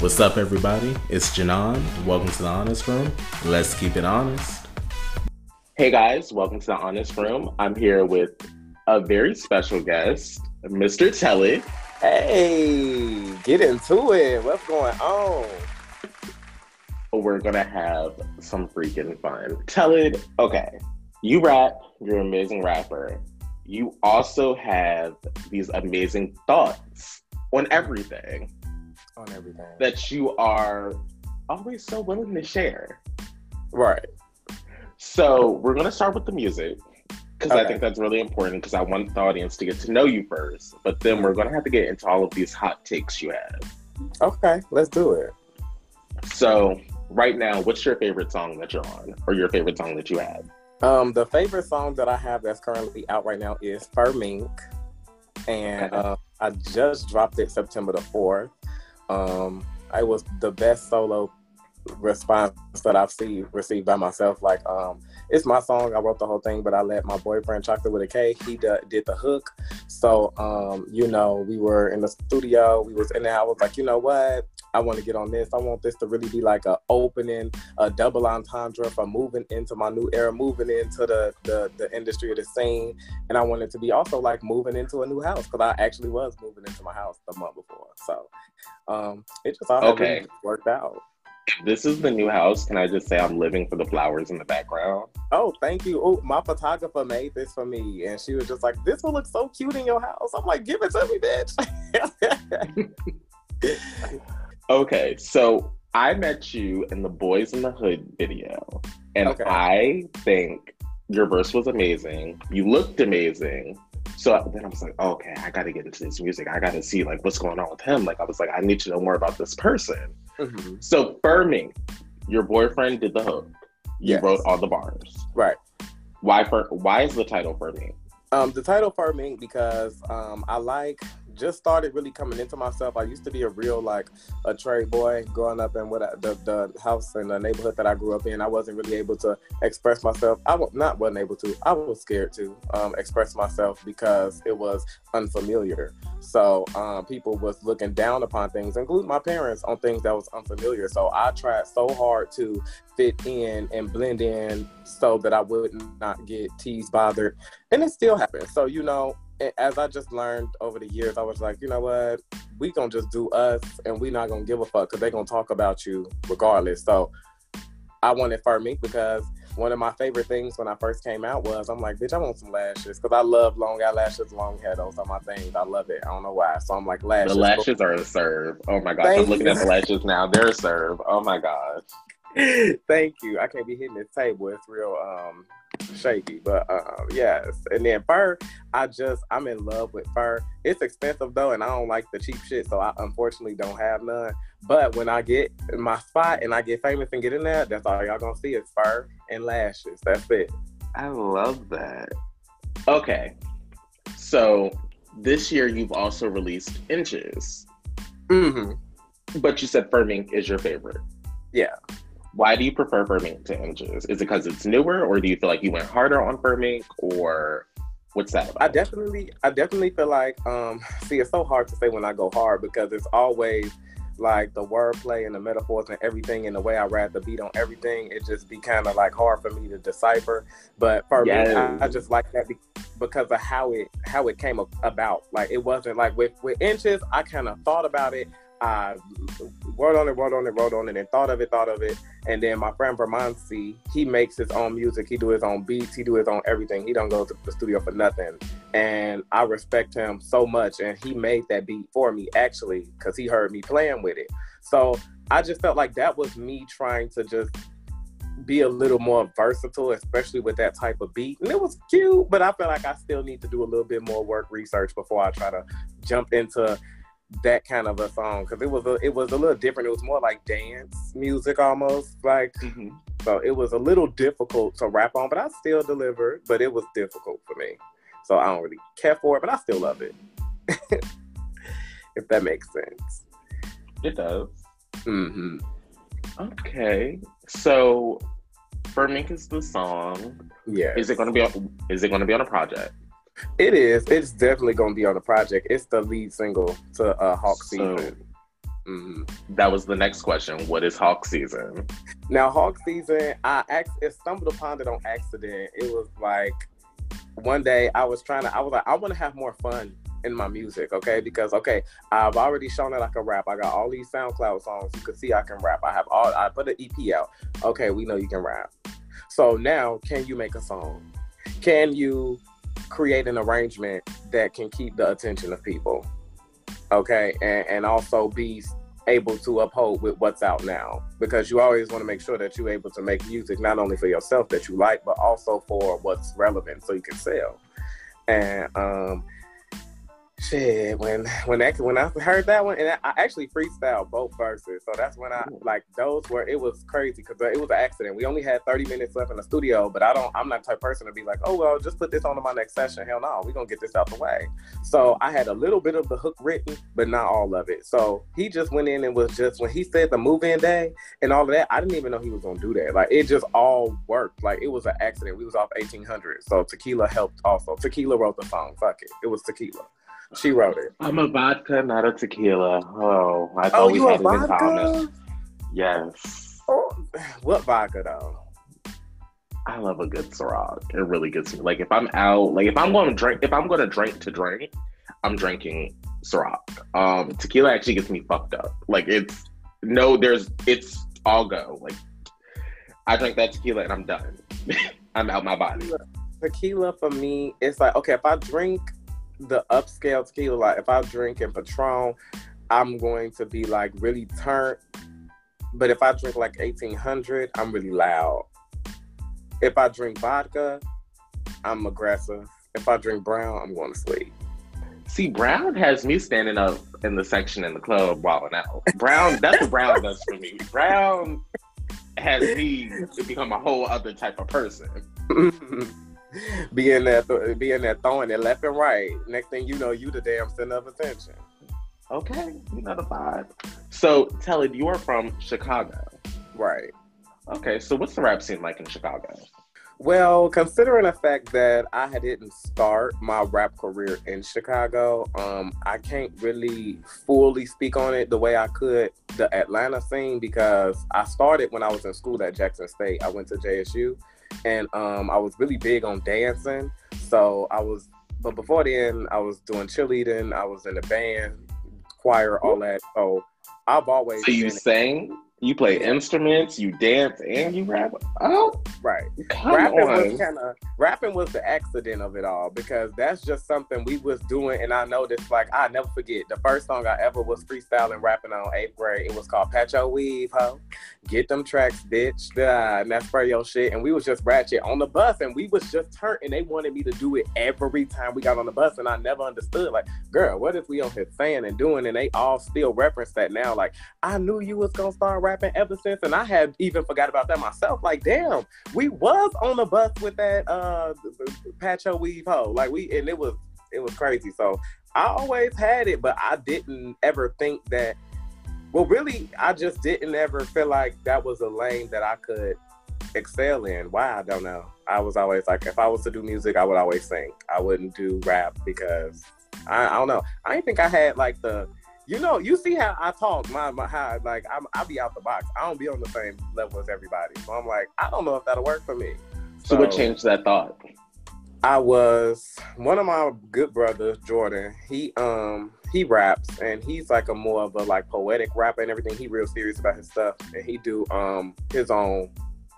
What's up, everybody? It's Janon. Welcome to the Honest Room. Let's keep it honest. Hey guys, welcome to the Honest Room. I'm here with a very special guest, Mr. Telly. Hey, get into it. What's going on? We're gonna have some freaking fun. Telly, okay, you rap, you're an amazing rapper. You also have these amazing thoughts on everything On everything. that you are always so willing to share. right. So we're gonna start with the music because I think that's really important because I want the audience to get to know you first. But then we're gonna have to get into all of these hot takes you have. Okay, let's do it. So right now, what's your favorite song that you're on, or your favorite song that you have? Um, the favorite song that I have that's currently out right now is Fur Mink. And Okay. uh, I just dropped it September the 4th. Um, it was the best solo response that I've seen received by myself. Like, um, it's my song. I wrote the whole thing, but I let my boyfriend Chocolate with a K. He d- did the hook. So, um, you know, we were in the studio. We was in there. I was like, you know what? I want to get on this. I want this to really be like a opening, a double entendre for moving into my new era, moving into the the, the industry of the scene, and I wanted to be also like moving into a new house because I actually was moving into my house the month before. So, um, it just all Okay. really worked out. This is the new house, can I just say I'm living for the flowers in the background? Oh, thank you. Oh, my photographer made this for me, and she was just like, "This will look so cute in your house." I'm like, "Give it to me, bitch." Okay, so I met you in the Boys in the Hood video, and Okay. I think your verse was amazing. You looked amazing. So then I was like, okay, I got to get into this music. I got to see like what's going on with him. Like I was like, I need to know more about this person. Mhm. So Fur Mink, your boyfriend did the hook. You Yes. wrote all the bars. Right. Why for? Why is the title Fur Mink? Um, the title me because um, I like just started really coming into myself. I used to be a real like a trade boy growing up in what I, the the house and the neighborhood that I grew up in. I wasn't really able to express myself. I was not wasn't able to. I was scared to um, express myself because it was unfamiliar. So um, people was looking down upon things, including my parents, on things that was unfamiliar. So I tried so hard to fit in and blend in so that I would not get teased, bothered, and it still happens. So you know, as I just learned over the years, I was like, you know what, we gonna just do us, and we not gonna give a fuck because they gonna talk about you regardless. So I wanted Fur Mink because one of my favorite things when I first came out was I'm like, bitch, I want some lashes because I love long eyelashes, long hair. Those are my things. I love it. I don't know why. So I'm like, lashes. The lashes are a serve. Oh my gosh, Thank I'm looking you. at the lashes now. They're a serve. Oh my gosh. Thank you. I can't be hitting this table. It's real um shaky. But um yes. And then fur, I just I'm in love with fur. It's expensive though, and I don't like the cheap shit, so I unfortunately don't have none. But when I get in my spot and I get famous and get in there, that's all y'all gonna see is fur and lashes. That's it. I love that. Okay. So this year you've also released Inches, Mm-hmm. but you said Fur Mink is your favorite. Yeah. Why do you prefer Fur Mink to Inches? Is it because it's newer, or do you feel like you went harder on Fur Mink, or what's that about? I definitely, I definitely feel like, um, see, it's so hard to say when I go hard because it's always like the wordplay and the metaphors and everything and the way I rap the beat on everything. It just be kind of like hard for me to decipher. But for me, Yes. I, I just like that because of how it how it came about. Like it wasn't like with with inches. I kind of thought about it. I wrote on it, wrote on it, wrote on it, and thought of it, thought of it. And then my friend Vermonsi, he makes his own music. He do his own beats. He do his own everything. He don't go to the studio for nothing. And I respect him so much. And he made that beat for me actually because he heard me playing with it. So I just felt like that was me trying to just be a little more versatile, especially with that type of beat. And it was cute, but I feel like I still need to do a little bit more work research before I try to jump into that kind of a song because it was a, it was a little different. It was more like dance music almost like Mhm. so it was a little difficult to rap on, but I still delivered. But it was difficult for me, so I don't really care for it, but I still love it. if that makes sense. It does. Mm-hmm. Okay. So Fur Mink is the song. Yeah. Is it gonna be on is it gonna be on a project? It is. It's definitely going to be on the project. It's the lead single to uh, Hawk So- Season. Mm-hmm. That was the next question. What is Hawk season? Now, Hawk season, I ac- stumbled upon it on accident. It was like one day I was trying to, I was like, I want to have more fun in my music, okay? Because okay, I've already shown that I can rap. I got all these SoundCloud songs. You can see I can rap. I have all. I put an EP out. Okay, we know you can rap. So now, can you make a song? Can you create an arrangement that can keep the attention of people? Okay, and and also be able to uphold with what's out now because you always want to make sure that you're able to make music not only for yourself that you like but also for what's relevant so you can sell and um Shit, when when that when I heard that one, and I actually freestyled both verses, so that's when I mm. like those were it was crazy because uh, it was an accident. We only had thirty minutes left in the studio, but I don't. I'm not the type of person to be like, oh well, just put this on to my next session. Hell no, we gonna get this out the way. So I had a little bit of the hook written, but not all of it. So he just went in and was just when he said the move-in day and all of that, I didn't even know he was gonna do that. Like it just all worked. Like it was an accident. We was off 1800, so Tequila helped also. Tequila wrote the song. Fuck it, it was Tequila. She wrote it. I'm a vodka, not a tequila. Oh, I thought oh, we had it in common. Yes. Oh, what vodka though? I love a good Ciroc. It really gets me. Like if I'm out, like if I'm going to drink, if I'm going to drink to drink, I'm drinking Ciroc. Um, tequila actually gets me fucked up. Like it's no, there's it's all go. Like I drink that tequila and I'm done. I'm out my body. Tequila for me, it's like okay, if I drink the upscale tequila. Like if I drink in Patron, I'm going to be like really turned. But if I drink like 1800, I'm really loud. If I drink vodka, I'm aggressive. If I drink brown, I'm going to sleep. See, Brown has me standing up in the section in the club wilding out. Brown, that's what Brown does for me. Brown has me to become a whole other type of person. being there, th- being there throwing it left and right. Next thing you know, you the damn center of attention. Okay, you know the vibe. So, Telid, you are from Chicago, right? Okay, so what's the rap scene like in Chicago? Well, considering the fact that I had didn't start my rap career in Chicago, um, I can't really fully speak on it the way I could the Atlanta scene because I started when I was in school at Jackson State. I went to JSU, and um, I was really big on dancing. So I was, but before then, I was doing cheerleading. I was in the band, choir, all that. So I've always. So you sang? You play instruments, you dance, and you rap. Oh, right. Rapping on. was kind of rapping was the accident of it all because that's just something we was doing, and I noticed like I never forget the first song I ever was freestyling rapping on eighth grade. It was called Patch Your Weave, ho. Get them tracks, bitch. And that's for your shit. And we was just ratchet on the bus, and we was just turned, and they wanted me to do it every time we got on the bus, and I never understood. Like, girl, what if we on here saying and doing, and they all still reference that now? Like, I knew you was gonna start rapping ever since, and I had even forgot about that myself. Like, damn, we was on the bus with that uh patch your weave hoe. Like we, and it was it was crazy. So I always had it, but I didn't ever think that. Well, really, I just didn't ever feel like that was a lane that I could excel in. Why? I don't know. I was always like, if I was to do music, I would always sing. I wouldn't do rap because I, I don't know. I didn't think I had like the you know, you see how I talk, my, my how like I'm I be out the box. I don't be on the same level as everybody. So I'm like, I don't know if that'll work for me. So, so what changed that thought? I was one of my good brothers, Jordan. He um he raps and he's like a more of a like poetic rapper and everything. He real serious about his stuff and he do um his own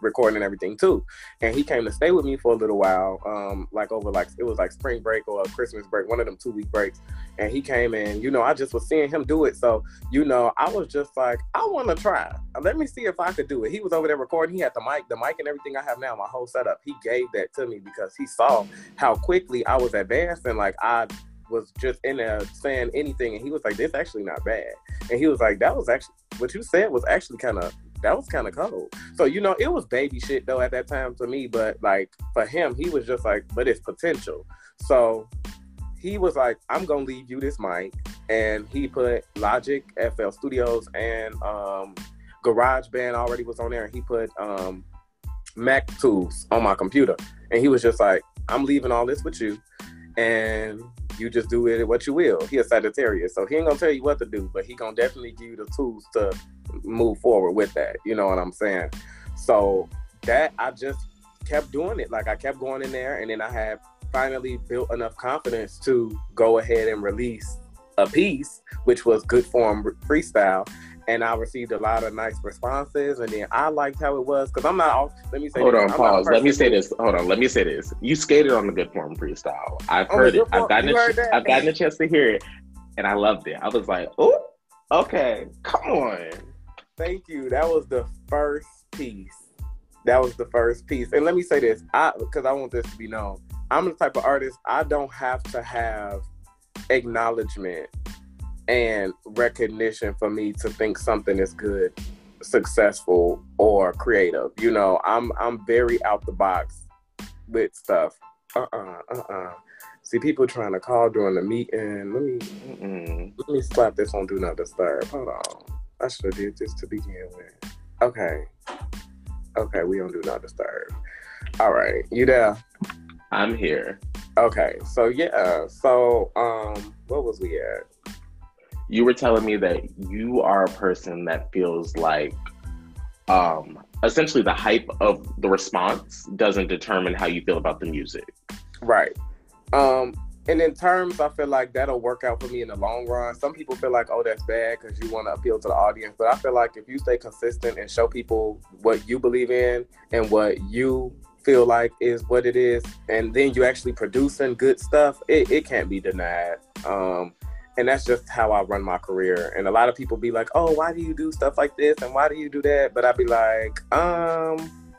recording and everything too. And he came to stay with me for a little while, um, like over like it was like spring break or Christmas break, one of them two week breaks. And he came in, you know, I just was seeing him do it. So, you know, I was just like, I want to try. Let me see if I could do it. He was over there recording. He had the mic, the mic and everything I have now, my whole setup. He gave that to me because he saw how quickly I was advancing. Like I was just in there saying anything and he was like, This actually not bad. And he was like, That was actually what you said was actually kind of that was kind of cold. So you know, it was baby shit though at that time to me, but like for him, he was just like, but it's potential. So he was like, I'm gonna leave you this mic, and he put Logic, FL Studios, and um, Garage Band already was on there, and he put um, Mac Tools on my computer, and he was just like, I'm leaving all this with you, and you just do it what you will. He a Sagittarius, so he ain't gonna tell you what to do, but he gonna definitely give you the tools to move forward with that. You know what I'm saying? So that I just kept doing it. Like I kept going in there, and then I had finally built enough confidence to go ahead and release a piece, which was good form freestyle. And I received a lot of nice responses, and then I liked how it was because I'm not. Let me say. Hold this, on, I'm pause. Let me say this. Hold on, let me say this. You skated on the good form freestyle. I've Oh, heard it. Form- I've gotten you a, ch- I've gotten a chance to hear it, and I loved it. I was like, oh, okay, come on. Thank you. That was the first piece. That was the first piece. And let me say this, I because I want this to be known. I'm the type of artist I don't have to have acknowledgement and recognition for me to think something is good, successful, or creative. You know, I'm I'm very out the box with stuff. Uh-uh, uh-uh. See people trying to call during the meeting. Let me Mm-mm. let me slap this on Do Not Disturb. Hold on. I should have did this to begin with. Okay. Okay, we don't Do Not Disturb. All right. You there? I'm here. Okay. So yeah. So um what was we at? You were telling me that you are a person that feels like, um, essentially the hype of the response doesn't determine how you feel about the music. Right. Um and in terms, I feel like that'll work out for me in the long run. Some people feel like, oh, that's bad because you want to appeal to the audience. But I feel like if you stay consistent and show people what you believe in and what you feel like is what it is, and then you actually producing good stuff, it, it can't be denied. Um, and that's just how I run my career. And a lot of people be like, oh, why do you do stuff like this? And why do you do that? But I'd be like, um,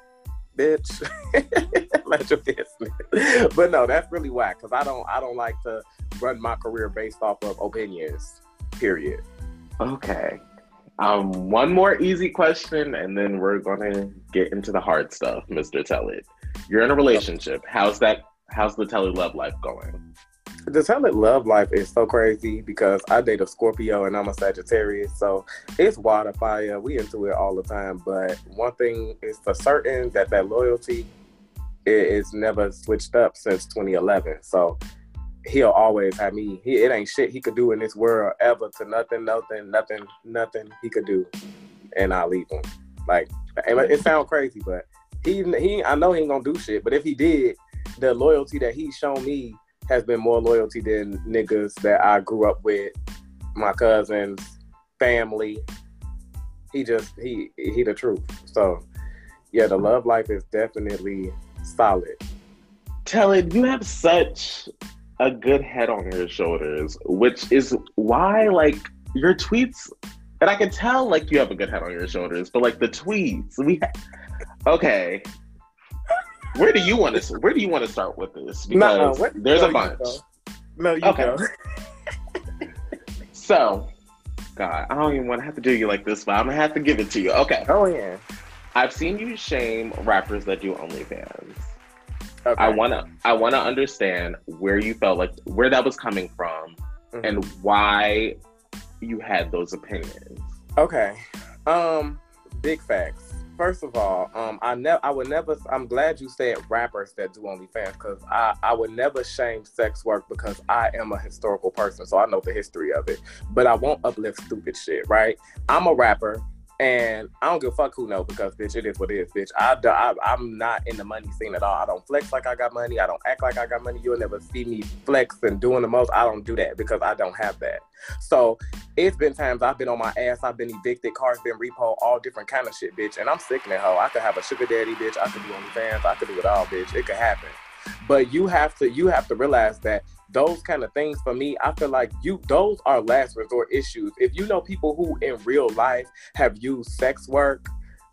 bitch, let your business. but no, that's really whack because I don't I don't like to run my career based off of opinions. Period. Okay. Um, one more easy question, and then we're gonna get into the hard stuff, Mr. Telid. You're in a relationship. How's that? How's the Telly love life going? The Telid Love Life is so crazy because I date a Scorpio and I'm a Sagittarius, so it's water fire. We into it all the time. But one thing is for certain that that loyalty is never switched up since 2011. So he'll always have me. He, it ain't shit he could do in this world ever to nothing, nothing, nothing, nothing he could do, and I leave him. Like it sounds crazy, but he he I know he ain't gonna do shit. But if he did, the loyalty that he's shown me has been more loyalty than niggas that I grew up with, my cousins, family. He just he he the truth. So yeah, the love life is definitely solid. Telid. You have such a good head on your shoulders, which is why, like, your tweets. And I can tell, like, you have a good head on your shoulders, but like the tweets, we. Ha- okay. Where do you want to? Where do you want to start with this? Because what- there's no, a bunch. No, you Okay. go. So, God, I don't even want to have to do you like this, but I'm gonna have to give it to you. Okay, Oh yeah. I've seen you shame rappers that do OnlyFans. Okay. I wanna, I wanna understand where you felt like where that was coming from, Mhm. and why you had those opinions. Okay. Um, big facts. First of all, um, I never, I would never. I'm glad you said rappers that do OnlyFans because I, I would never shame sex work because I am a historical person, so I know the history of it. But I won't uplift stupid shit, right? I'm a rapper, and I don't give a fuck who know because bitch, it is what it is, bitch. I, I, I'm not in the money scene at all. I don't flex like I got money. I don't act like I got money. You'll never see me flex and doing the most. I don't do that because I don't have that. So it's been times I've been on my ass, I've been evicted, cars been repo, all different kind of shit, bitch. And I'm sick that hoe. I could have a sugar daddy, bitch. I could do OnlyFans. I could do it all, bitch. It could happen. But you have to you have to realize that those kind of things for me, I feel like you those are last resort issues. If you know people who in real life have used sex work,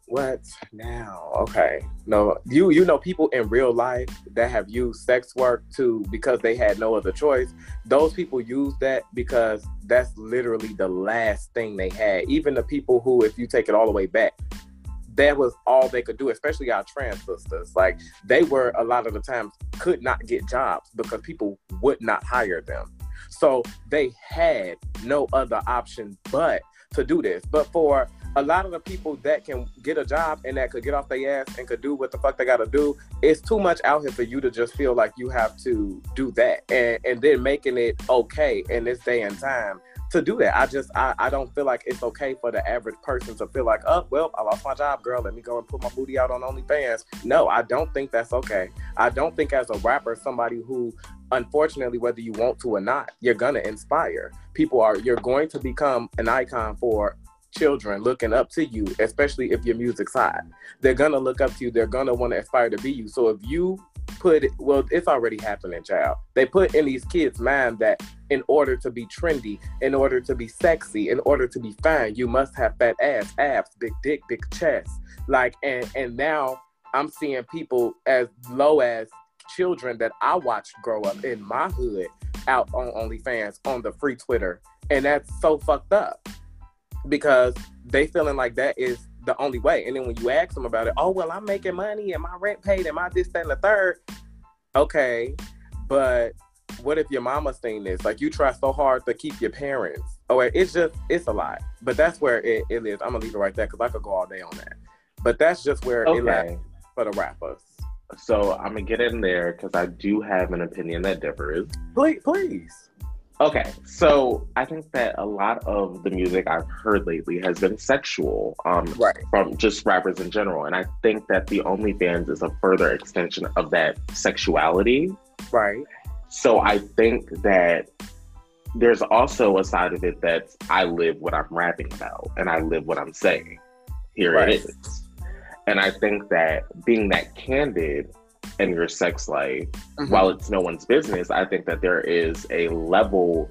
what now? Okay. No, you you know people in real life that have used sex work to because they had no other choice those people use that because that's literally the last thing they had. Even the people who, if you take it all the way back, that was all they could do, especially our trans sisters. Like they were a lot of the times could not get jobs because people would not hire them. So they had no other option but to do this. But for a lot of the people that can get a job and that could get off their ass and could do what the fuck they gotta do, it's too much out here for you to just feel like you have to do that and, and then making it okay in this day and time to do that. I just I, I don't feel like it's okay for the average person to feel like, oh well, I lost my job, girl. Let me go and put my booty out on OnlyFans. No, I don't think that's okay. I don't think as a rapper, somebody who unfortunately, whether you want to or not, you're gonna inspire. People are you're going to become an icon for children looking up to you, especially if your music's hot. They're gonna look up to you, they're gonna want to aspire to be you. So if you put well, it's already happening, child. They put in these kids' mind that in order to be trendy, in order to be sexy, in order to be fine, you must have fat ass, abs, big dick, big chest. Like and and now I'm seeing people as low as children that I watched grow up in my hood out on OnlyFans on the free Twitter. And that's so fucked up because they feeling like that is the only way. And then when you ask them about it, oh well, I'm making money and my rent paid and my this, that, and the third. Okay, but what if your mama seen this? Like you try so hard to keep your parents. Oh, it's just it's a lot. But that's where it, it is. I'm gonna leave it right there because I could go all day on that. But that's just where okay. it lies for the rappers. So I'm gonna get in there because I do have an opinion that differs. Please, please. Okay, so I think that a lot of the music I've heard lately has been sexual, um, right. from just rappers in general, and I think that the OnlyFans is a further extension of that sexuality. Right. So I think that there's also a side of it that I live what I'm rapping about, and I live what I'm saying. Here right. it is, and I think that being that candid in your sex life, mm-hmm. while it's no one's business, I think that there is a level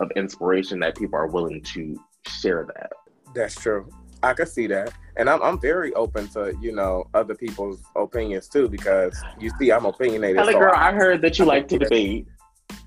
of inspiration that people are willing to share that. That's true. I can see that. And I'm, I'm very open to, you know, other people's opinions too, because you see, I'm opinionated. Hello, so girl, I, I, heard that you I like to debate.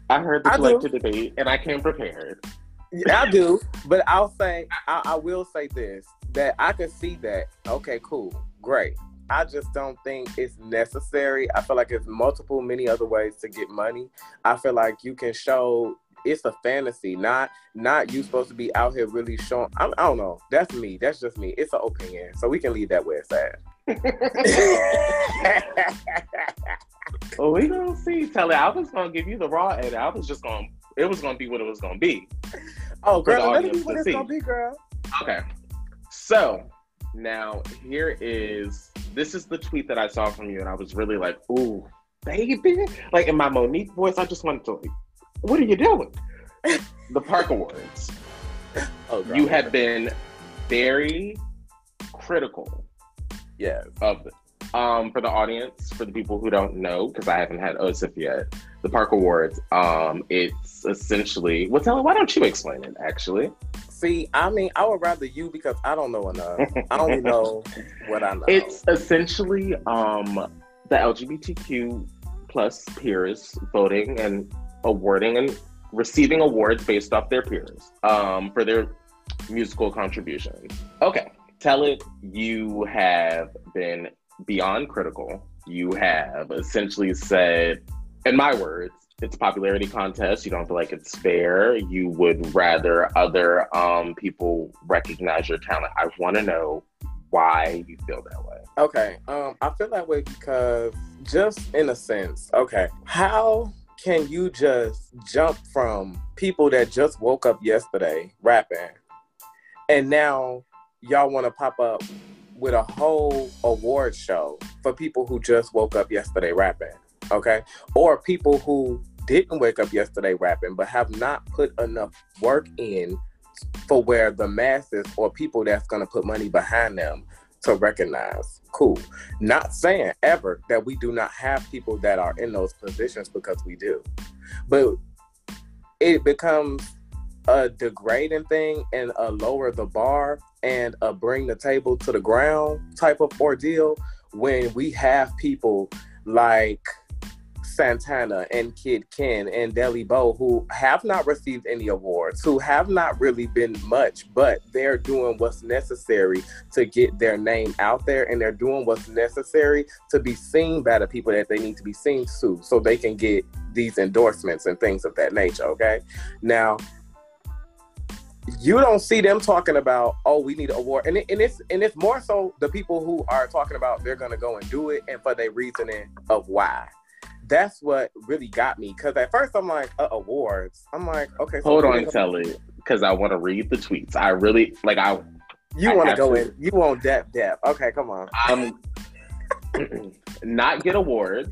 I heard that I you do. like to debate, and I came prepared. Yeah, I do. But I'll say, I, I will say this that I can see that. Okay, cool, great. I just don't think it's necessary. I feel like it's multiple, many other ways to get money. I feel like you can show it's a fantasy, not not you supposed to be out here really showing. I, I don't know. That's me. That's just me. It's an opinion, so we can leave that where it's at. well, we gonna see. Telid. I was gonna give you the raw edit. I was just gonna. It was gonna be what it was gonna be. Oh, girl, let me be what it's gonna be, girl. Okay. So now here is this is the tweet that I saw from you, and I was really like, ooh, baby. Like in my Mo'Nique voice, I just wanted to like, what are you doing? the Park Awards. Oh, God. You have been very critical. Yes. Of it. Um, for the audience, for the people who don't know, because I haven't had OSIF yet, the Park Awards, um, it's essentially, well, tell me, why don't you explain it, actually? See, I mean, I would rather you because I don't know enough. I only know what I know. It's essentially um, the LGBTQ plus peers voting and awarding and receiving awards based off their peers um, for their musical contributions. Okay, Telid you have been beyond critical. You have essentially said, in my words, it's popularity contest. You don't feel like it's fair. You would rather other um, people recognize your talent. I want to know why you feel that way. Okay. Um, I feel that way because just in a sense, okay, how can you just jump from people that just woke up yesterday rapping and now y'all want to pop up with a whole award show for people who just woke up yesterday rapping? okay? Or people who didn't wake up yesterday rapping, but have not put enough work in for where the masses or people that's going to put money behind them to recognize. Cool. Not saying ever that we do not have people that are in those positions because we do. But it becomes a degrading thing and a lower the bar and a bring the table to the ground type of ordeal when we have people like Santana and Kidd Kenn and Delli Boe, who have not received any awards, who have not really been much, but they're doing what's necessary to get their name out there and they're doing what's necessary to be seen by the people that they need to be seen to so they can get these endorsements and things of that nature. Okay. Now, you don't see them talking about oh we need an award and, it, and it's and it's more so the people who are talking about they're gonna go and do it and for their reasoning of why that's what really got me because at first i'm like uh, awards i'm like okay so hold on Telid because i want to read the tweets i really like i you want to go in you want depth depth okay come on um not get awards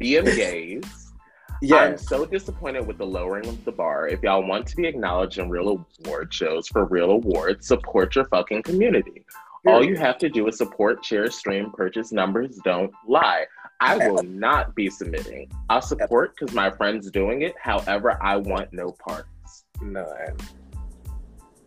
BMAs yeah. I'm so disappointed with the lowering of the bar. If y'all want to be acknowledged in real award shows for real awards, support your fucking community. All you have to do is support, share, stream, purchase. Numbers don't lie. I will not be submitting. I'll support because my friend's doing it. However, I want no parts. None.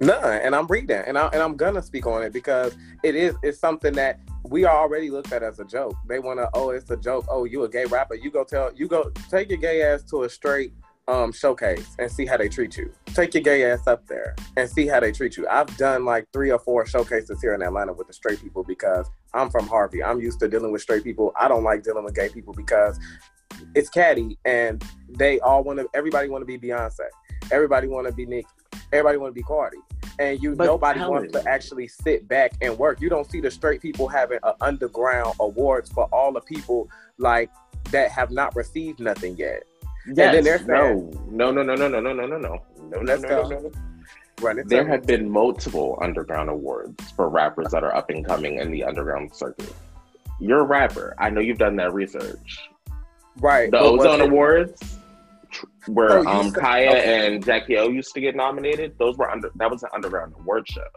None. And I'm reading and, I, and I'm going to speak on it because it is it's something that we are already looked at as a joke. They want to, oh, it's a joke. Oh, you a gay rapper? You go tell, you go take your gay ass to a straight um, showcase and see how they treat you. Take your gay ass up there and see how they treat you. I've done like three or four showcases here in Atlanta with the straight people because I'm from Harvey. I'm used to dealing with straight people. I don't like dealing with gay people because it's catty and they all want to. Everybody want to be Beyonce. Everybody want to be Nicki. Everybody want to be Cardi and you but nobody wants to actually sit back and work. You don't see the straight people having an underground awards for all the people like that have not received nothing yet. Yes, and then no, no, no, no, no, no, no, no, no, no, no, no, no, no, no. There have been multiple underground awards for rappers that are up and coming in the underground circuit. You're a rapper. I know you've done that research. Right. The Ozone Awards where oh, um, Khia okay. and Jackie O used to get nominated. Those were under that was an underground award show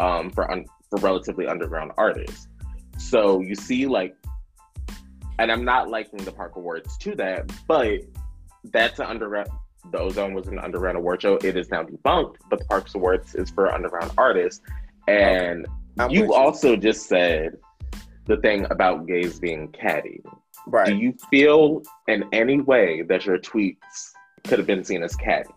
um, for un, for relatively underground artists. So you see, like, and I'm not liking the Park Awards to that, but that's an underground. The Ozone was an underground award show. It is now debunked, but the Parks Awards is for underground artists. And okay. you also just said the thing about gays being catty. Right. Do you feel in any way that your tweets could have been seen as catty?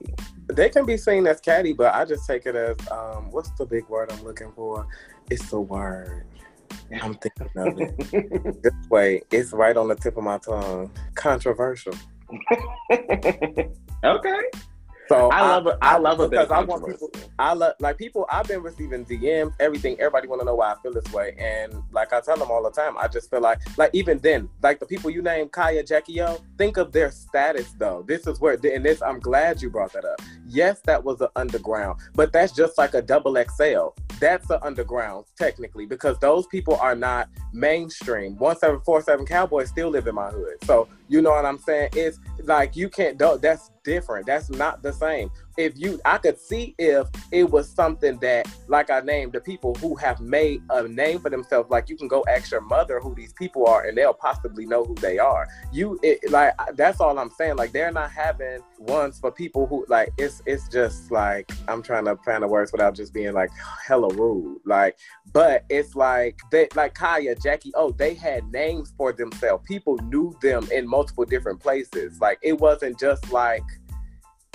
They can be seen as catty, but I just take it as um, what's the big word I'm looking for? It's the word. I'm thinking of it. this way, it's right on the tip of my tongue. Controversial. okay. So I love it. I, I love it because I want people. I love like people. I've been receiving DMs, everything. Everybody want to know why I feel this way, and like I tell them all the time, I just feel like, like even then, like the people you name, Khia, Jackie O, think of their status though. This is where, and this. I'm glad you brought that up. Yes, that was an underground, but that's just like a double XL. That's the underground technically because those people are not mainstream. One seven four seven Cowboys still live in my hood, so you know what I'm saying. It's like you can't. That's different. That's not the same. If you, I could see if it was something that, like I named, the people who have made a name for themselves. Like you can go ask your mother who these people are, and they'll possibly know who they are. You, it, like that's all I'm saying. Like they're not having ones for people who like. It's it's just like I'm trying to plan the words without just being like hella rude. Like, but it's like they like Khia, Jackie. Oh, they had names for themselves. People knew them in multiple different places. Like it wasn't just like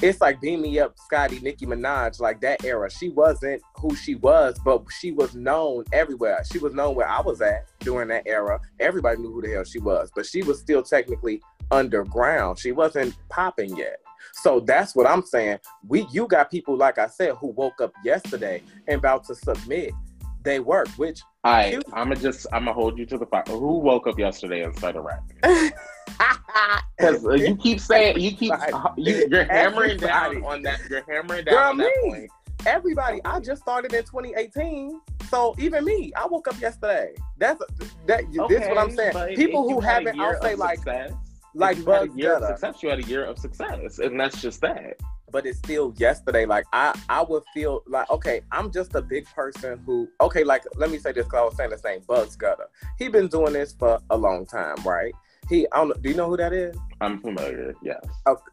it's like beam me up Scotty, Nicki Minaj, like that era. She wasn't who she was, but she was known everywhere. She was known where I was at during that era. Everybody knew who the hell she was, but she was still technically underground. She wasn't popping yet. So that's what I'm saying. We you got people like I said who woke up yesterday and about to submit they work, which I I'm gonna just I'm gonna hold you to the fire. Who woke up yesterday and started rapping? Because uh, you keep saying you keep you, are hammering down on that. You're hammering down Girl, on that me. point. Everybody, I just started in 2018, so even me, I woke up yesterday. That's that. Okay, this is what I'm saying. People who haven't, I'll say like, success, like Buzz a year of success. You had a year of success, and that's just that but it's still yesterday. Like I, I would feel like okay, I'm just a big person who okay, like let me say this because I was saying the same. Buzz Gutter, he been doing this for a long time, right? He, I don't. Do you know who that is? I'm familiar. Yes.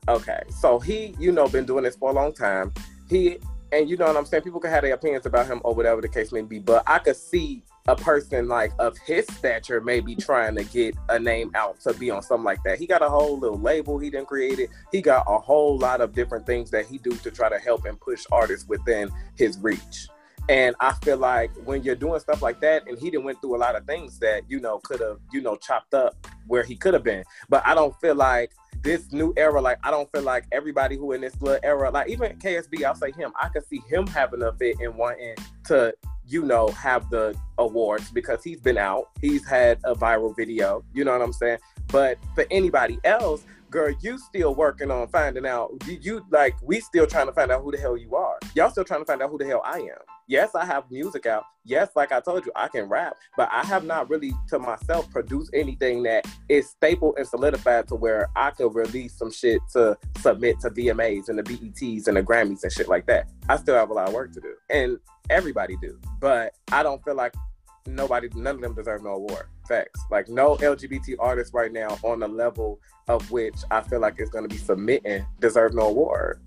Okay, so he, you know, been doing this for a long time. He, and you know what I'm saying. People can have their opinions about him or whatever the case may be, but I could see a person like of his stature maybe trying to get a name out to be on something like that. He got a whole little label he didn't create it. He got a whole lot of different things that he do to try to help and push artists within his reach. And I feel like when you're doing stuff like that, and he didn't went through a lot of things that you know could have you know chopped up where he could have been. But I don't feel like this new era, like I don't feel like everybody who in this little era, like even KSB, I'll say him, I could see him having a fit in wanting to, you know, have the awards because he's been out, he's had a viral video, you know what I'm saying? But for anybody else, girl, you still working on finding out. You, like we still trying to find out who the hell you are. Y'all still trying to find out who the hell I am. Yes, I have music out. Yes, like I told you, I can rap, but I have not really to myself produced anything that is staple and solidified to where I could release some shit to submit to VMAs and the BETs and the Grammys and shit like that. I still have a lot of work to do, and everybody do. But I don't feel like nobody, none of them deserve no award. Facts. Like no LGBT artist right now on the level of which I feel like is going to be submitting deserve no award.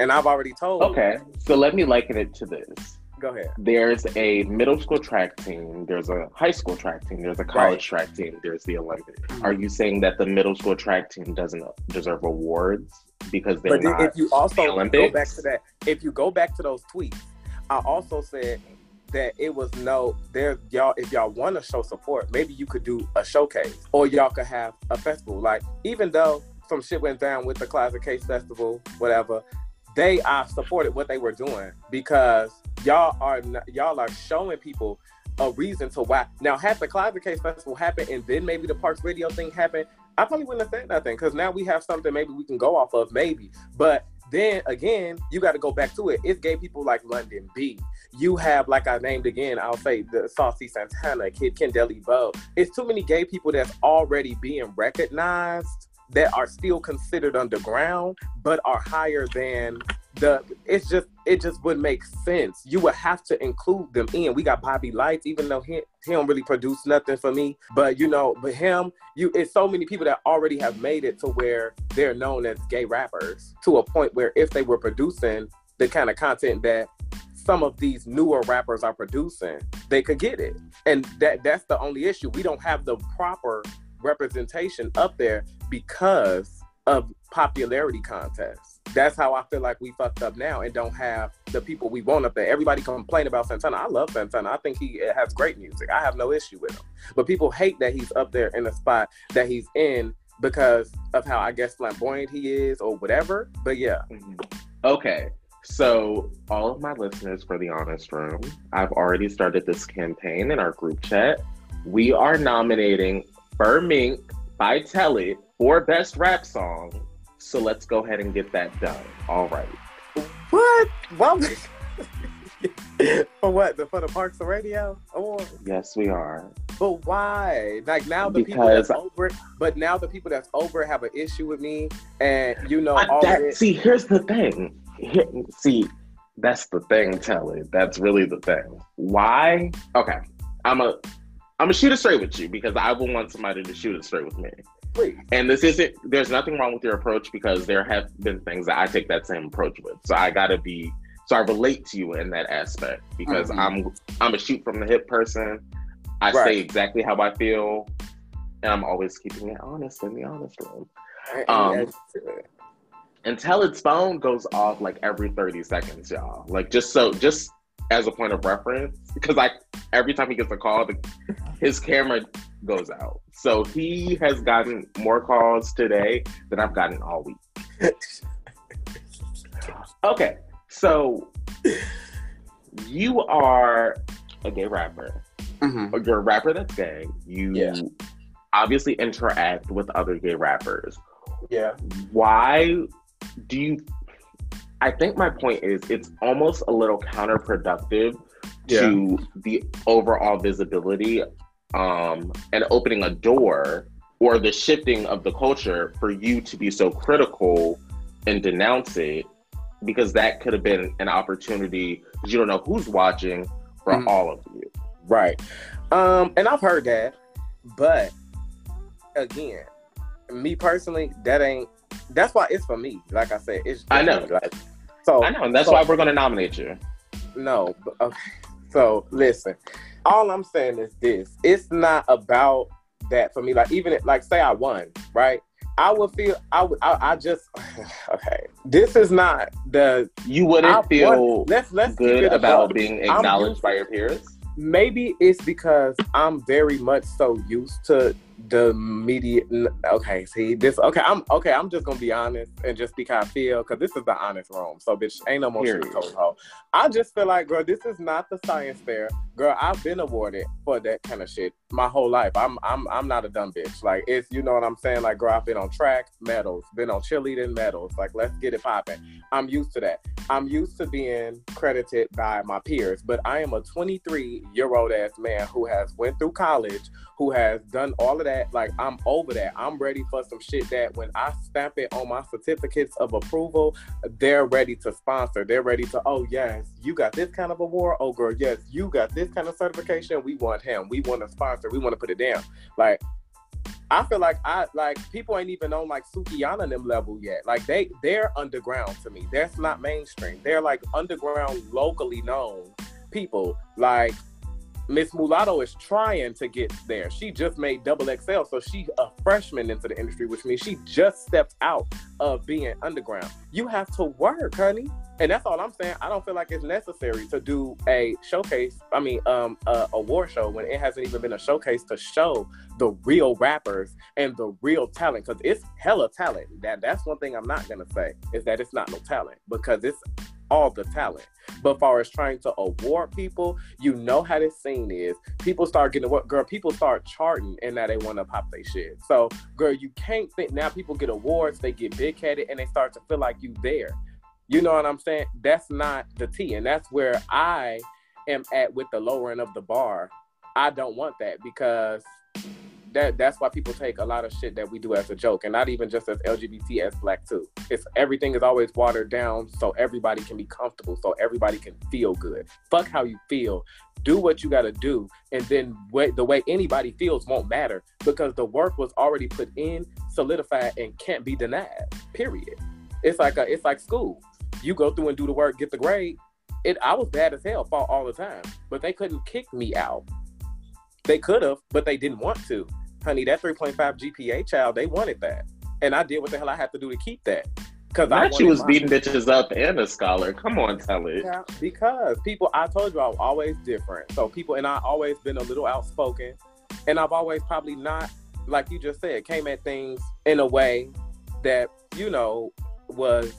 And I've already told. Okay, so let me liken it to this. Go ahead. There's a middle school track team, there's a high school track team, there's a college right. track team, there's the Olympics. Mm-hmm. Are you saying that the middle school track team doesn't deserve awards because they're but not? If you also go back to that, if you go back to those tweets, I also said that it was no there y'all if y'all want to show support maybe you could do a showcase or y'all could have a festival like even though some shit went down with the classic case festival whatever they are supported what they were doing because y'all are y'all are showing people a reason to why now had the classic case festival happen and then maybe the parks radio thing happened i probably wouldn't have said nothing because now we have something maybe we can go off of maybe but then again, you got to go back to it. It's gay people like London B. You have, like I named again, I'll say the Saucy Santana, Kid Kendall Bo. It's too many gay people that's already being recognized that are still considered underground, but are higher than the it's just it just would make sense. You would have to include them in. We got Bobby Lytes, even though he he don't really produce nothing for me, but you know, but him, you it's so many people that already have made it to where they're known as gay rappers to a point where if they were producing the kind of content that some of these newer rappers are producing, they could get it. And that that's the only issue. We don't have the proper representation up there because of popularity contests that's how I feel like we fucked up now and don't have the people we want up there. Everybody complain about Santana. I love Santana. I think he has great music. I have no issue with him. But people hate that he's up there in the spot that he's in because of how I guess flamboyant he is or whatever. But yeah. Mm-hmm. Okay. So, all of my listeners for the Honest Room, I've already started this campaign in our group chat. We are nominating Fur Mink by Telid for Best Rap Song so let's go ahead and get that done. All right. What? Well, for what? The, for the Parks of Radio Award? Yes, we are. But why? Like now the because people that's over but now the people that's over have an issue with me, and you know all that. See, here's the thing. See, that's the thing, Telly. That's really the thing. Why? Okay, I'm a, I'm gonna shoot it straight with you because I will want somebody to shoot it straight with me. Please. And this isn't, there's nothing wrong with your approach because there have been things that I take that same approach with. So I gotta be, so I relate to you in that aspect because mm-hmm. I'm, I'm a shoot from the hip person. I right. say exactly how I feel and I'm always keeping it honest in the honest room. Um, until its phone goes off like every 30 seconds, y'all. Like just so, just as a point of reference, because like every time he gets a call, the, his camera goes out. So he has gotten more calls today than I've gotten all week. okay, so you are a gay rapper. Mm-hmm. You're a rapper that's gay. You yeah. obviously interact with other gay rappers. Yeah. Why do you? I think my point is it's almost a little counterproductive yeah. to the overall visibility um, and opening a door or the shifting of the culture for you to be so critical and denounce it because that could have been an opportunity because you don't know who's watching for mm all of you. Right. Um, and I've heard that, but again, me personally, that ain't that's why it's for me. Like I said, it's I know. Like, so I know, and that's so, why we're gonna nominate you. No, but, okay. So listen, all I'm saying is this: it's not about that for me. Like even like say I won, right? I would feel I would I, I just okay. This is not the you wouldn't I, feel let's let's good about being acknowledged by your peers. Maybe it's because I'm very much so used to the media okay see this okay i'm okay i'm just gonna be honest and just speak how i feel because this is the honest room. So bitch ain't no more hoe i just feel like girl this is not the science fair girl i've been awarded for that kind of shit my whole life i'm i'm i'm not a dumb bitch like it's you know what i'm saying like girl i've been on track medals been on cheerleading medals like let's get it popping i'm used to that i'm used to being credited by my peers but i am a 23 year old ass man who has went through college who has done all of that. Like I'm over that. I'm ready for some shit that when I stamp it on my certificates of approval, they're ready to sponsor. They're ready to, oh yes, you got this kind of award. Oh girl, yes, you got this kind of certification. We want him. We want a sponsor. We want to put it down. Like I feel like I like people ain't even on like Sukihana them level yet. Like they they're underground to me. That's not mainstream. They're like underground, locally known people. Like Miss Mulatto is trying to get there. She just made double XL, so she's a freshman into the industry, which means she just stepped out of being underground. You have to work, honey. And that's all I'm saying. I don't feel like it's necessary to do a showcase. I mean, um, a award show when it hasn't even been a showcase to show the real rappers and the real talent. Because it's hella talent. That that's one thing I'm not gonna say is that it's not no talent because it's all the talent. But far as trying to award people, you know how this scene is. People start getting what girl, people start charting and now they want to pop their shit. So girl, you can't think now people get awards, they get big headed and they start to feel like you there. You know what I'm saying? That's not the T. And that's where I am at with the lowering of the bar. I don't want that because that that's why people take a lot of shit that we do as a joke, and not even just as LGBT as black too. It's everything is always watered down so everybody can be comfortable, so everybody can feel good. Fuck how you feel. Do what you got to do, and then the way anybody feels won't matter because the work was already put in, solidified, and can't be denied. Period. It's like a, it's like school. You go through and do the work, get the grade. It I was bad as hell, fought all the time, but they couldn't kick me out. They could have, but they didn't want to honey, that 3.5 GPA child, they wanted that. And I did what the hell I had to do to keep that. Because I she was beating bitches up and a scholar. Come on, tell it. Yeah, because people, I told you I'm always different. So people, and I always been a little outspoken. And I've always probably not, like you just said, came at things in a way that, you know, was,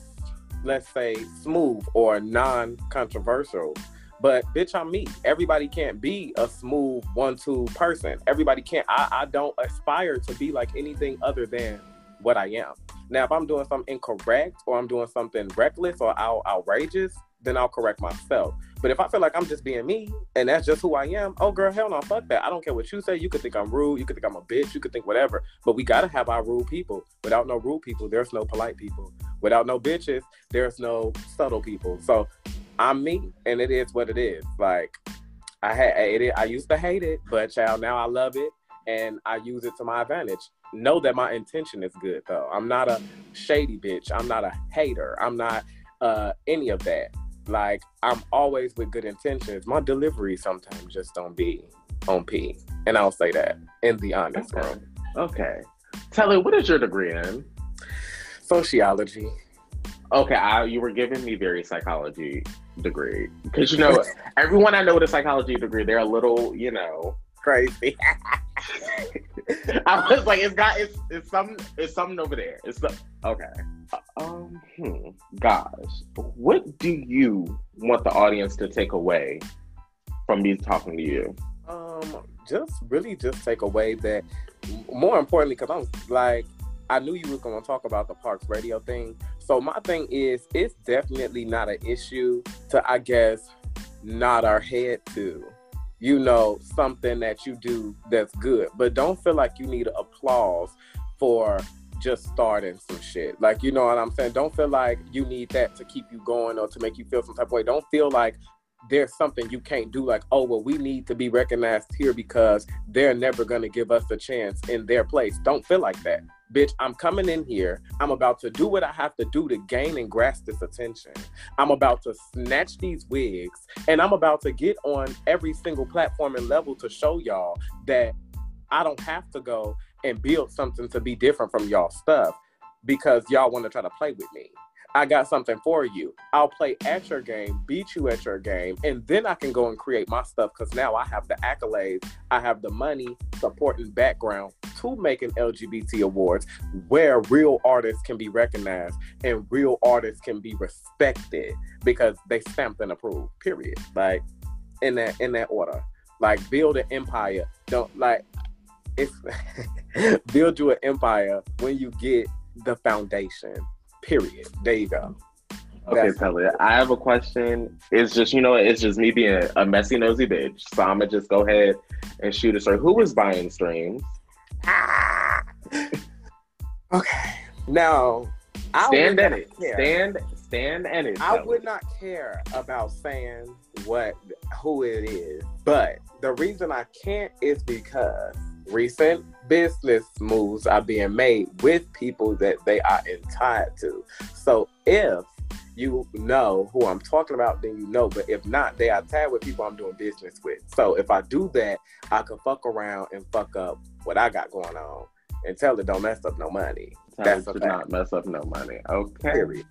let's say, smooth or non controversial. But bitch, I'm me. Everybody can't be a smooth one-two person. Everybody can't. I, I don't aspire to be like anything other than what I am. Now, if I'm doing something incorrect or I'm doing something reckless or out, outrageous, then I'll correct myself. But if I feel like I'm just being me and that's just who I am, oh girl, hell no, fuck that. I don't care what you say. You could think I'm rude. You could think I'm a bitch. You could think whatever. But we gotta have our rude people. Without no rude people, there's no polite people. Without no bitches, there's no subtle people. So I'm me, and it is what it is. Like I had it. I used to hate it, but child, now I love it, and I use it to my advantage. Know that my intention is good, though. I'm not a shady bitch. I'm not a hater. I'm not uh, any of that. Like I'm always with good intentions. My delivery sometimes just don't be on P, and I'll say that in the honest okay. room. Okay, Telid, what is your degree in? Sociology. Okay, I, you were giving me very psychology degree because you know everyone I know with a psychology degree, they're a little, you know, crazy. I was like, it's got it's it's some it's something over there. It's the, okay. Um, hmm, gosh, what do you want the audience to take away from me talking to you? Um, just really just take away that. More importantly, because I'm like, I knew you were going to talk about the Parks Radio thing, so my thing is, it's definitely not an issue to, I guess, nod our head to, you know, something that you do that's good. But don't feel like you need applause for just starting some shit. Like, you know what I'm saying? Don't feel like you need that to keep you going or to make you feel some type of way. Don't feel like there's something you can't do like oh well we need to be recognized here because they're never going to give us a chance in their place don't feel like that bitch, I'm coming in here. I'm about to do what I have to do to gain and grasp this attention. I'm about to snatch these wigs and I'm about to get on every single platform and level to show y'all that I don't have to go and build something to be different from y'all stuff because y'all want to try to play with me. I got something for you. I'll play at your game, beat you at your game, and then I can go and create my stuff because now I have the accolades, I have the money, support, and background to make an LGBT awards where real artists can be recognized and real artists can be respected because they stamped and approved. Period. Like in that in that order. Like build an empire. Don't like it's build you an empire when you get the foundation. Period. There you go. Okay, Pelly, I have a question. It's just, you know, it's just me being a messy, nosy bitch. So I'm going to just go ahead and shoot a story. Who was buying streams? Ah. okay. Now, I stand in it. Care. Stand, stand in it. I would not care about saying what, who it is. But the reason I can't is because recent business moves are being made with people that they are entitled to. So if you know who I'm talking about, then you know. But if not, they are tied with people I'm doing business with. So if I do that, I can fuck around and fuck up what I got going on and tell it don't mess up no money. Tell That's it not mess up no money. Okay. Period.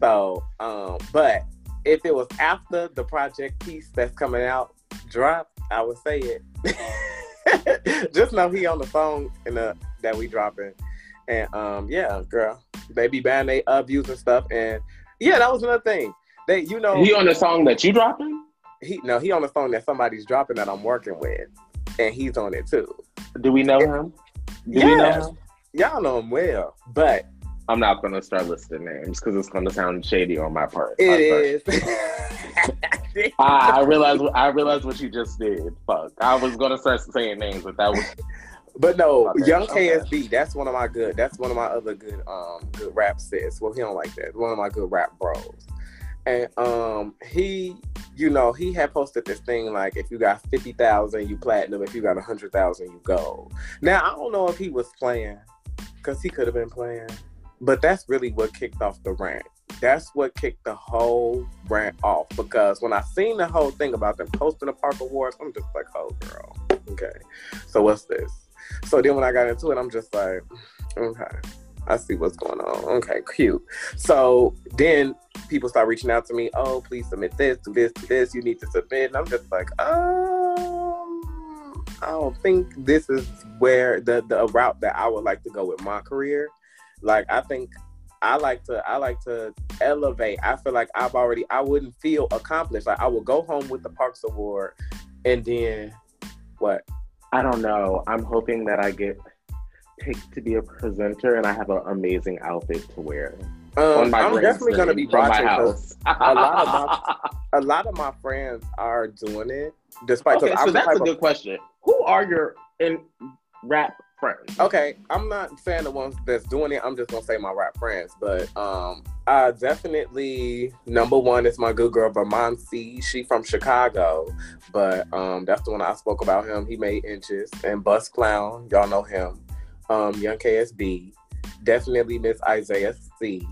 So, um, but if it was after the project piece that's coming out drop, I would say it. Just know he on the phone and the that we dropping. And um, yeah, girl, they be banning they uh, views and stuff. And yeah, that was another thing. They, you know, he on the song that you dropping. He no, he on the song that somebody's dropping that I'm working with, and he's on it too. Do we know him? Do yeah. we know him? Y'all know him well, but I'm not gonna start listing names because it's gonna sound shady on my part. It is. I, I realized. I realized what you just did. Fuck. I was gonna start saying names, but that was but no, Young KSB, that's one of my good. That's one of my other good um good rap sets. Well, he don't like that. One of my good rap bros. And um he, you know, he had posted this thing like if you got fifty thousand, you platinum. If you got a hundred thousand, you gold. Now I don't know if he was playing, because he could have been playing. But that's really what kicked off the rant. That's what kicked the whole rant off. Because when I seen the whole thing about them posting the Park Awards, I'm just like, oh girl, okay. So what's this? So then when I got into it, I'm just like, okay, I see what's going on. Okay, cute. So then people start reaching out to me, oh, please submit this, to this, to this. You need to submit. And I'm just like, um, I don't think this is where the the route that I would like to go with my career. Like I think I like to I like to elevate. I feel like I've already I wouldn't feel accomplished. Like I would go home with the Parks Award and then what? I don't know. I'm hoping that I get picked to be a presenter and I have an amazing outfit to wear. Um, I'm definitely gonna be watching because a lot of my a lot of my friends are doing it. Despite okay, so that's a good question. Who are your in rap friends? Okay, I'm not saying the ones that's doing it. I'm just gonna say my rap friends. But um, uh, definitely number one is my good girl Vermont C. She from Chicago, but um, that's the one I spoke about him. He made inches and Bus Clown. Y'all know him. Um, Young KSB. Definitely Miss Isaiah C.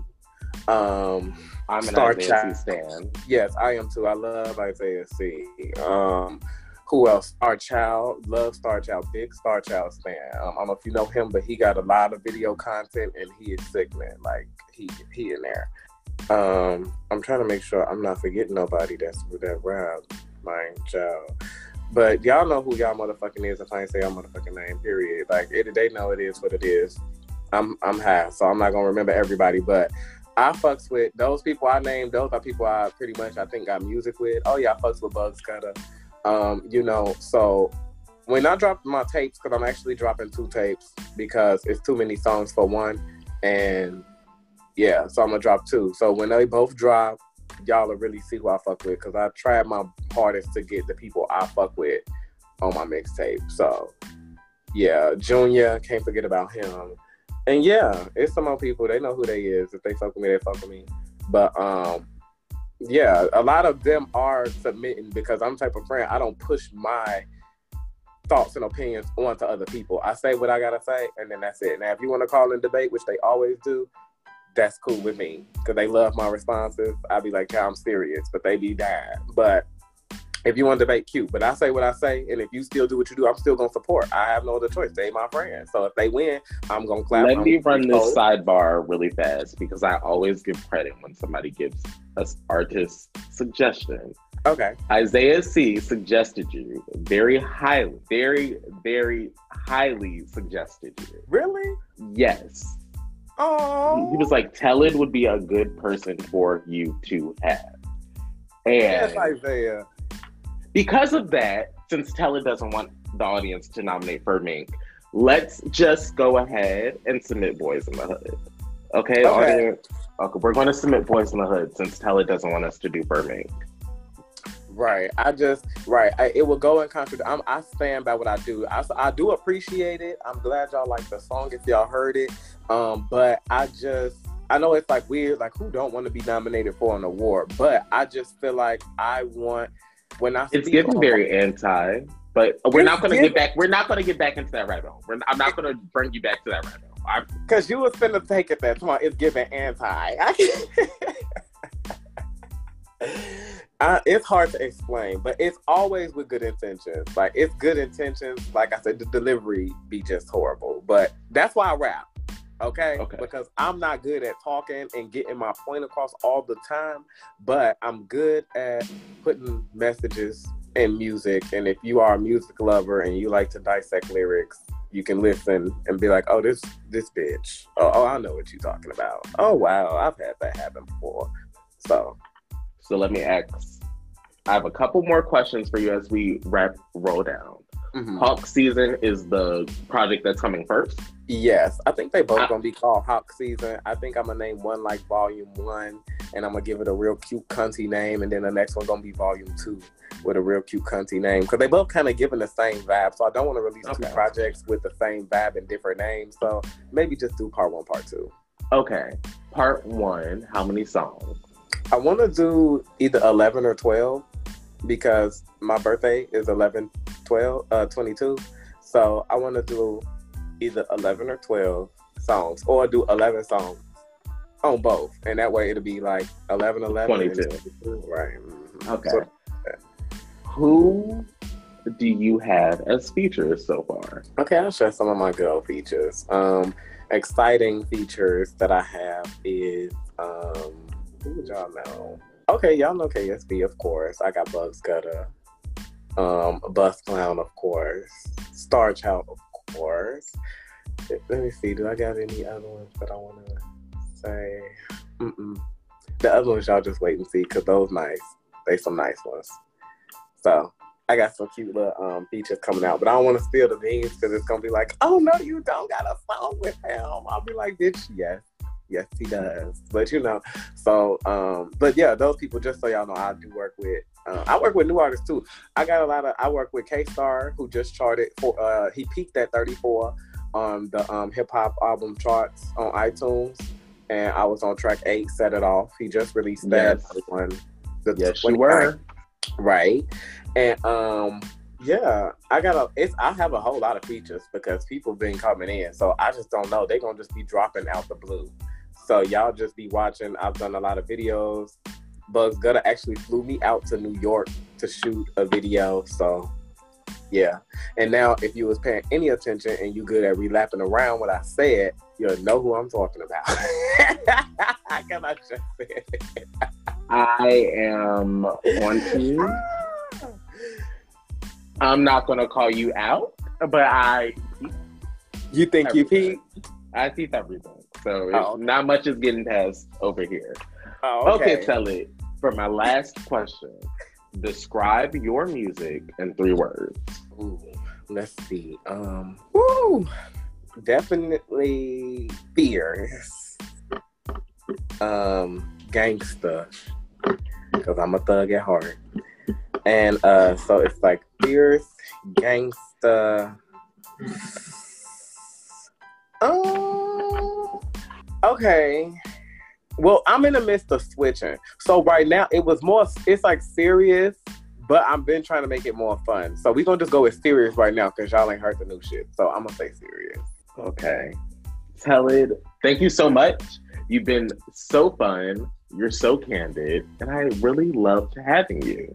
Um, I'm an Star Isaiah C stan. Yes, I am too. I love Isaiah C. Um, who else? Star Child, love Star Child, big Star Child fan. Um, I don't know if you know him, but he got a lot of video content and he is sick, man. Like he he in there. Um, I'm trying to make sure I'm not forgetting nobody that's with that rap, my child. But y'all know who y'all motherfucking is if I ain't say y'all motherfucking name, period. Like it, they know it is what it is. I'm I'm half, so I'm not gonna remember everybody, but I fucks with those people I named. Those are people I pretty much I think got music with. Oh yeah, I fucks with Bugs Cutter. Um, you know, so when I drop my tapes, because I'm actually dropping two tapes because it's too many songs for one, and yeah, so I'm gonna drop two. So when they both drop, y'all will really see who I fuck with because I tried my hardest to get the people I fuck with on my mixtape. So yeah, Junior, can't forget about him. And yeah, it's some more people. They know who they is. If they fuck with me, they fuck with me. But um, yeah, a lot of them are submitting because I'm type of friend. I don't push my thoughts and opinions onto other people. I say what I gotta say, and then that's it. Now, if you want to call and debate, which they always do, that's cool with me because they love my responses. I'd be like, yeah, I'm serious, but they be dying. But if you want to debate, cute. But I say what I say, and if you still do what you do, I'm still gonna support. I have no other choice. They my friends. So if they win, I'm gonna clap. Let me run this sidebar really fast because I always give credit when somebody gives us artist suggestion. Okay. Isaiah C suggested you very highly, very, very highly suggested you. Really? Yes. Oh. He was like, Telid would be a good person for you to have. And yes, Isaiah. because of that, since Telid doesn't want the audience to nominate Fur Mink, let's just go ahead and submit Boys in the Hood. Okay, Okay. audience. Okay, we're going to submit Boys in the Hood since Telid doesn't want us to do Mink. Right. I just right. I, it will go in contradict. I'm, I stand by what I do. I, I do appreciate it. I'm glad y'all like the song if y'all heard it. Um, but I just I know it's like weird. Like who don't want to be nominated for an award? But I just feel like I want when I It's getting very anti, but we're It's not going to get back. We're not going to get back into that rabbit hole. We're, I'm not going to bring you back to that rabbit hole. I, Cause you was finna take it that tomorrow. It's giving anti. I I, it's hard to explain, but it's always with good intentions. Like it's good intentions. Like I said, the delivery be just horrible. But that's why I rap. Okay? Okay. Because I'm not good at talking and getting my point across all the time, but I'm good at putting messages in music. And if you are a music lover and you like to dissect lyrics, you can listen and be like, "Oh, this this bitch. Oh, oh I know what you're talking about. Oh, wow, I've had that happen before." So, so let me ask. I have a couple more questions for you as we wrap roll down. Mhm. Hawk season is the project that's coming first. yes, I think they both I- gonna be called Hawk Season. I think I'm gonna name one like Volume One, and I'm gonna give it a real cute cunty name, and then the next one gonna be Volume Two with a real cute cunty name because they both kind of giving the same vibe. So I don't want to release Okay. two projects with the same vibe and different names. So maybe just do Part One, Part Two. Okay. Part one, how many songs? I want to do either 11 or 12 because my birthday is 11, 12, uh, 22. So I want to do either 11 or 12 songs or do 11 songs on both. And that way it'll be like 11, 11. 22. 22. Right. mhm. Okay. So- Who do you have as features so far? okay, I'll share some of my girl features. Um, exciting features that I have is, um, who would y'all know? Okay, y'all know KSB, of course. I got Bugs Gutter. Um, a Bus Clown, of course. Star Child, of course. Let me see. Do I got any other ones that I want to say? Mm-mm. The other ones y'all just wait and see because those nice. They some nice ones. So I got some cute little um, features coming out, but I don't want to spill the beans because it's gonna be like, oh no, you don't got a song with him. I'll be like, bitch, yes, yes, he does. But you know, so um, but yeah, those people. Just so y'all know, I do work with. Uh, I work with new artists too. I got a lot of. I work with K Star, who just charted for. Uh, he peaked at 34 on the um, hip hop album charts on iTunes, and I was on track eight. Set it off. He just released that Yes. one. The Yes, you were. right and um yeah i got a it's i have a whole lot of features because people been coming in so i just don't know They're gonna just be dropping out the blue so y'all just be watching i've done a lot of videos bugs gutter actually flew me out to new york to shoot a video so yeah and now if you was paying any attention and you good at relapping around what i said you'll know who i'm talking about I just said it. I am on team. I'm not gonna call you out, but I you think you Everything. peaked I see everything. So Oh, okay. not much is getting passed over here. oh, Okay. tell it. For my last question, describe your music in three words. Ooh, let's see. Um, woo, definitely fierce. Um, gangsta, because I'm a thug at heart, and uh, so it's like fierce, gangsta. Um, okay. Well, I'm in the midst of switching. So right now it was more it's like serious, but I've been trying to make it more fun. So we're gonna just go with serious right now because y'all ain't heard the new shit. So I'm gonna say serious. Okay. Tell it. Thank you so much. You've been so fun. You're so candid, and I really loved having you.